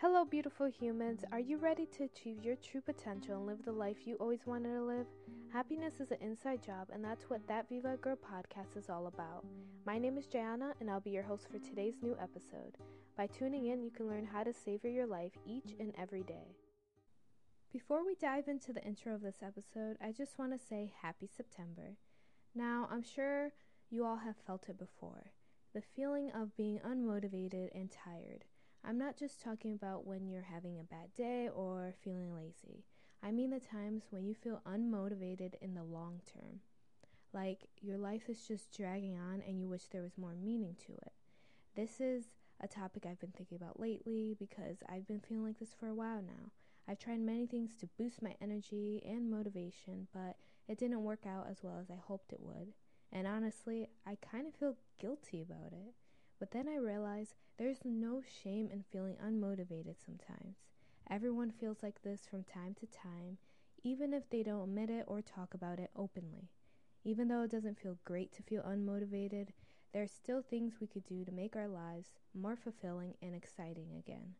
Hello, beautiful humans. Are you ready to achieve your true potential and live the life you always wanted to live? Happiness is an inside job, and that's what That Viva Girl podcast is all about. My name is Tatiana, and I'll be your host for today's new episode. By tuning in, you can learn how to savor your life each and every day. Before we dive into the intro of this episode, I just want to say happy September. Now, I'm sure you all have felt it before the feeling of being unmotivated and tired. I'm not just talking about when you're having a bad day or feeling lazy. I mean the times when you feel unmotivated in the long term. Like your life is just dragging on and you wish there was more meaning to it. This is a topic I've been thinking about lately because I've been feeling like this for a while now. I've tried many things to boost my energy and motivation, but it didn't work out as well as I hoped it would. And honestly, I kind of feel guilty about it. But then I realize there's no shame in feeling unmotivated sometimes. Everyone feels like this from time to time, even if they don't admit it or talk about it openly. Even though it doesn't feel great to feel unmotivated, there are still things we could do to make our lives more fulfilling and exciting again.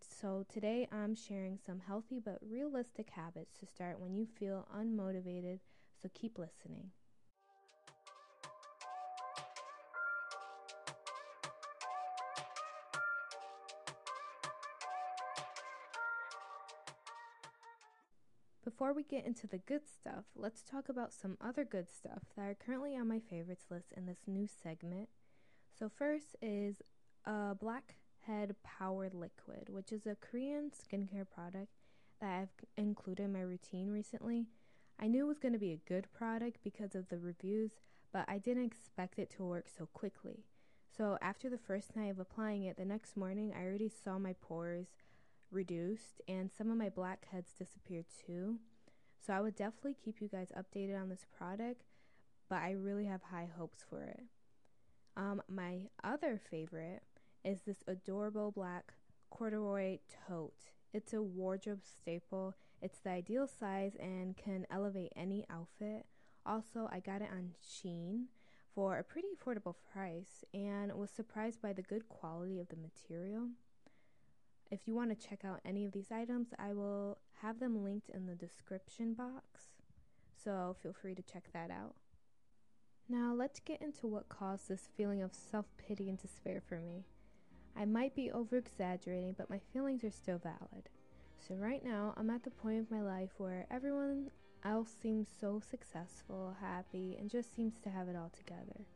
So, today I'm sharing some healthy but realistic habits to start when you feel unmotivated, so keep listening. Before we get into the good stuff, let's talk about some other good stuff that are currently on my favorites list in this new segment. So, first is a Blackhead Power Liquid, which is a Korean skincare product that I've included in my routine recently. I knew it was going to be a good product because of the reviews, but I didn't expect it to work so quickly. So, after the first night of applying it, the next morning I already saw my pores reduced and some of my blackheads disappeared too. So I would definitely keep you guys updated on this product, but I really have high hopes for it. Um, my other favorite is this adorable black corduroy tote. It's a wardrobe staple. It's the ideal size and can elevate any outfit. Also, I got it on Shein for a pretty affordable price and was surprised by the good quality of the material. If you want to check out any of these items, I will have them linked in the description box. So feel free to check that out. Now, let's get into what caused this feeling of self pity and despair for me. I might be over exaggerating, but my feelings are still valid. So, right now, I'm at the point of my life where everyone else seems so successful, happy, and just seems to have it all together.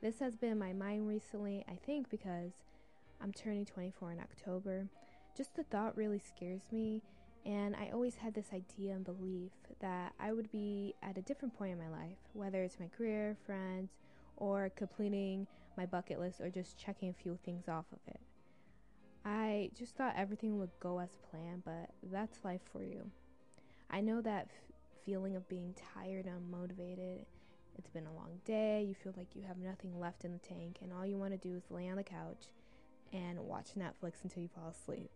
This has been my mind recently, I think, because I'm turning 24 in October, just the thought really scares me. And I always had this idea and belief that I would be at a different point in my life, whether it's my career, friends, or completing my bucket list or just checking a few things off of it. I just thought everything would go as planned, but that's life for you. I know that f- feeling of being tired and unmotivated. It's been a long day, you feel like you have nothing left in the tank, and all you want to do is lay on the couch and watch Netflix until you fall asleep.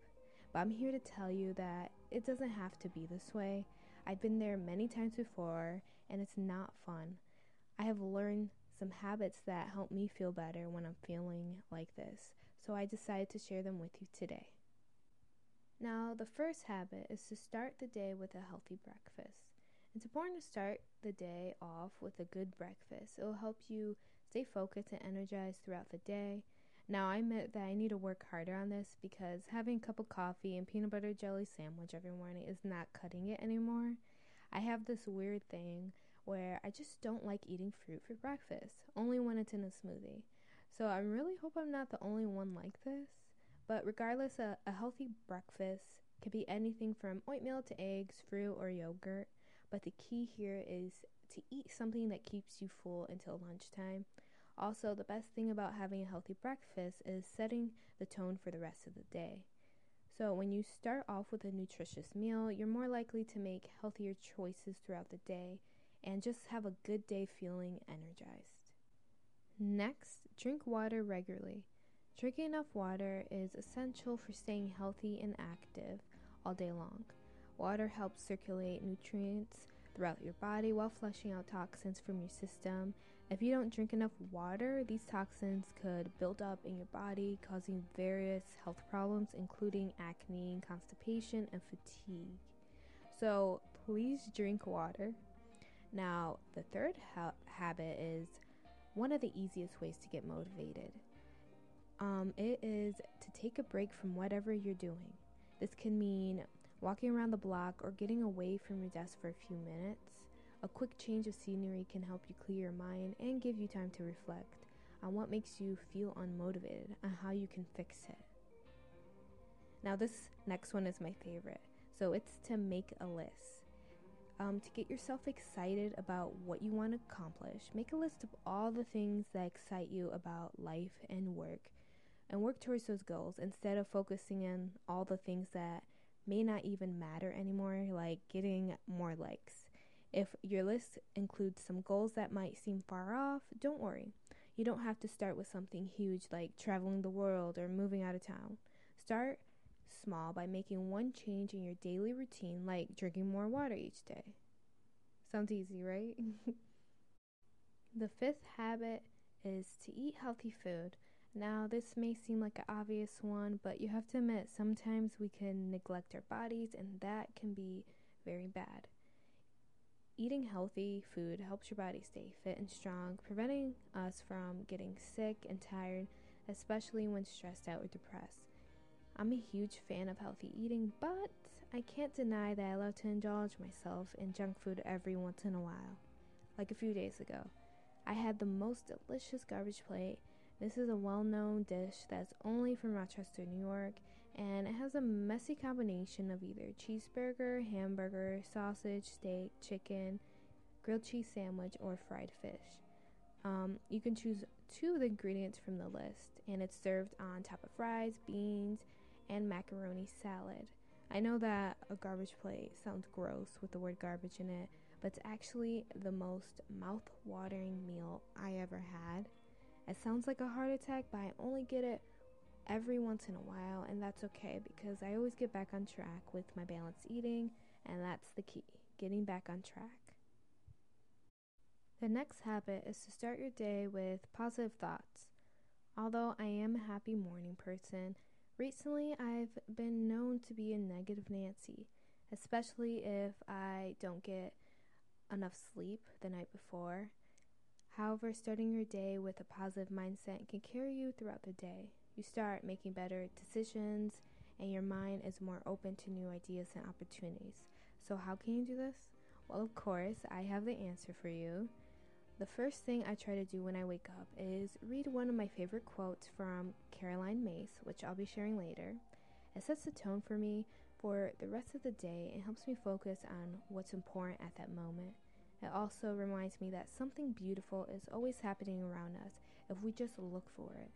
But I'm here to tell you that it doesn't have to be this way. I've been there many times before, and it's not fun. I have learned some habits that help me feel better when I'm feeling like this, so I decided to share them with you today. Now, the first habit is to start the day with a healthy breakfast. It's important to start the day off with a good breakfast. It will help you stay focused and energized throughout the day. Now, I admit that I need to work harder on this because having a cup of coffee and peanut butter jelly sandwich every morning is not cutting it anymore. I have this weird thing where I just don't like eating fruit for breakfast, only when it's in a smoothie. So I really hope I'm not the only one like this. But regardless, a, a healthy breakfast can be anything from oatmeal to eggs, fruit, or yogurt. But the key here is to eat something that keeps you full until lunchtime. Also, the best thing about having a healthy breakfast is setting the tone for the rest of the day. So, when you start off with a nutritious meal, you're more likely to make healthier choices throughout the day and just have a good day feeling energized. Next, drink water regularly. Drinking enough water is essential for staying healthy and active all day long. Water helps circulate nutrients throughout your body while flushing out toxins from your system. If you don't drink enough water, these toxins could build up in your body, causing various health problems, including acne, constipation, and fatigue. So, please drink water. Now, the third ha- habit is one of the easiest ways to get motivated. Um, it is to take a break from whatever you're doing. This can mean walking around the block or getting away from your desk for a few minutes. A quick change of scenery can help you clear your mind and give you time to reflect on what makes you feel unmotivated and how you can fix it. Now, this next one is my favorite. So, it's to make a list. Um, to get yourself excited about what you want to accomplish, make a list of all the things that excite you about life and work and work towards those goals instead of focusing on all the things that may not even matter anymore, like getting more likes. If your list includes some goals that might seem far off, don't worry. You don't have to start with something huge like traveling the world or moving out of town. Start small by making one change in your daily routine, like drinking more water each day. Sounds easy, right? the fifth habit is to eat healthy food. Now, this may seem like an obvious one, but you have to admit sometimes we can neglect our bodies, and that can be very bad. Eating healthy food helps your body stay fit and strong, preventing us from getting sick and tired, especially when stressed out or depressed. I'm a huge fan of healthy eating, but I can't deny that I love to indulge myself in junk food every once in a while. Like a few days ago, I had the most delicious garbage plate. This is a well known dish that's only from Rochester, New York, and it has a messy combination of either cheeseburger, hamburger, sausage, steak, chicken, grilled cheese sandwich, or fried fish. Um, you can choose two of the ingredients from the list, and it's served on top of fries, beans, and macaroni salad. I know that a garbage plate sounds gross with the word garbage in it, but it's actually the most mouth watering meal I ever had. It sounds like a heart attack, but I only get it every once in a while, and that's okay because I always get back on track with my balanced eating, and that's the key getting back on track. The next habit is to start your day with positive thoughts. Although I am a happy morning person, recently I've been known to be a negative Nancy, especially if I don't get enough sleep the night before. However, starting your day with a positive mindset can carry you throughout the day you start making better decisions and your mind is more open to new ideas and opportunities. So, how can you do this? Well, of course, I have the answer for you. The first thing I try to do when I wake up is read one of my favorite quotes from Caroline Myss, which I'll be sharing later. It sets the tone for me for the rest of the day and helps me focus on what's important at that moment. It also reminds me that something beautiful is always happening around us if we just look for it.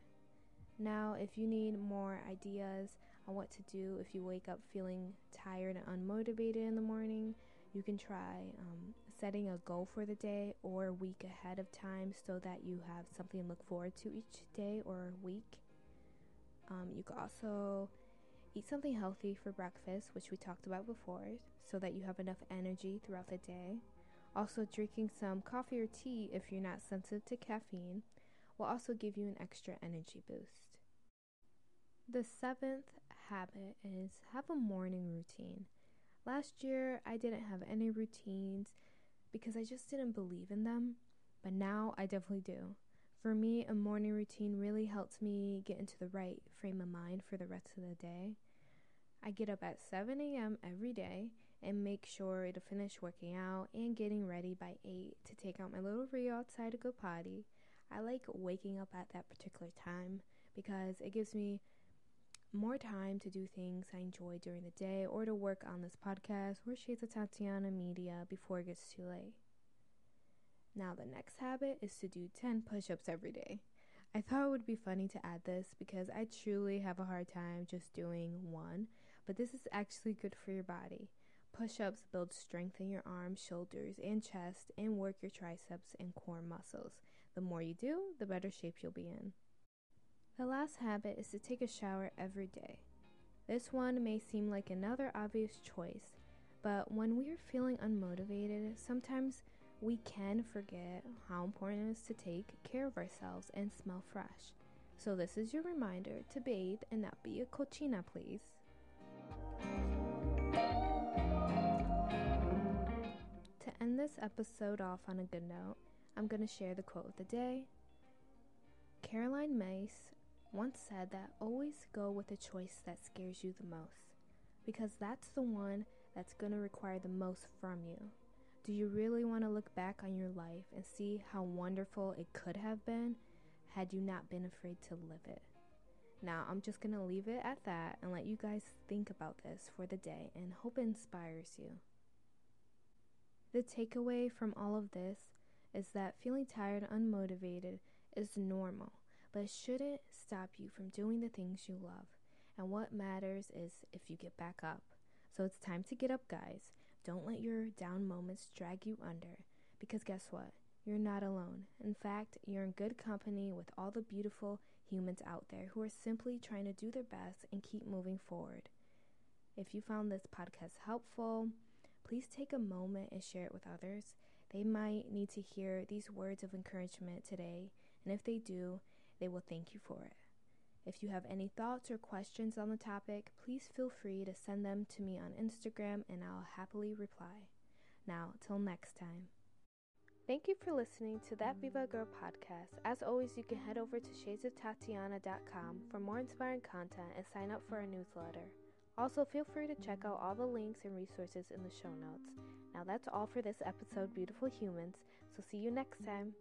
Now, if you need more ideas on what to do if you wake up feeling tired and unmotivated in the morning, you can try um, setting a goal for the day or week ahead of time so that you have something to look forward to each day or week. Um, you could also eat something healthy for breakfast, which we talked about before, so that you have enough energy throughout the day. Also, drinking some coffee or tea if you're not sensitive to caffeine will also give you an extra energy boost. The seventh habit is have a morning routine. Last year, I didn't have any routines because I just didn't believe in them, but now I definitely do. For me, a morning routine really helps me get into the right frame of mind for the rest of the day. I get up at 7 a.m. every day and make sure to finish working out and getting ready by 8 to take out my little Rio outside to go potty. I like waking up at that particular time because it gives me more time to do things I enjoy during the day or to work on this podcast or Shades of Tatiana Media before it gets too late. Now, the next habit is to do 10 push ups every day. I thought it would be funny to add this because I truly have a hard time just doing one, but this is actually good for your body. Push ups build strength in your arms, shoulders, and chest and work your triceps and core muscles. The more you do, the better shape you'll be in. The last habit is to take a shower every day. This one may seem like another obvious choice, but when we are feeling unmotivated, sometimes we can forget how important it is to take care of ourselves and smell fresh. So, this is your reminder to bathe and not be a cochina, please. To end this episode off on a good note, I'm going to share the quote of the day. Caroline Myss once said that always go with the choice that scares you the most, because that's the one that's going to require the most from you. Do you really want to look back on your life and see how wonderful it could have been had you not been afraid to live it? Now, I'm just going to leave it at that and let you guys think about this for the day and hope it inspires you. The takeaway from all of this is that feeling tired unmotivated is normal, but shouldn't stop you from doing the things you love. And what matters is if you get back up. So it's time to get up, guys. Don't let your down moments drag you under. Because guess what? You're not alone. In fact, you're in good company with all the beautiful humans out there who are simply trying to do their best and keep moving forward. If you found this podcast helpful, please take a moment and share it with others. They might need to hear these words of encouragement today, and if they do, they will thank you for it. If you have any thoughts or questions on the topic, please feel free to send them to me on Instagram and I'll happily reply. Now, till next time. Thank you for listening to That Viva Girl podcast. As always, you can head over to shadesoftatiana.com for more inspiring content and sign up for our newsletter. Also, feel free to check out all the links and resources in the show notes. Now, that's all for this episode, Beautiful Humans, so see you next time.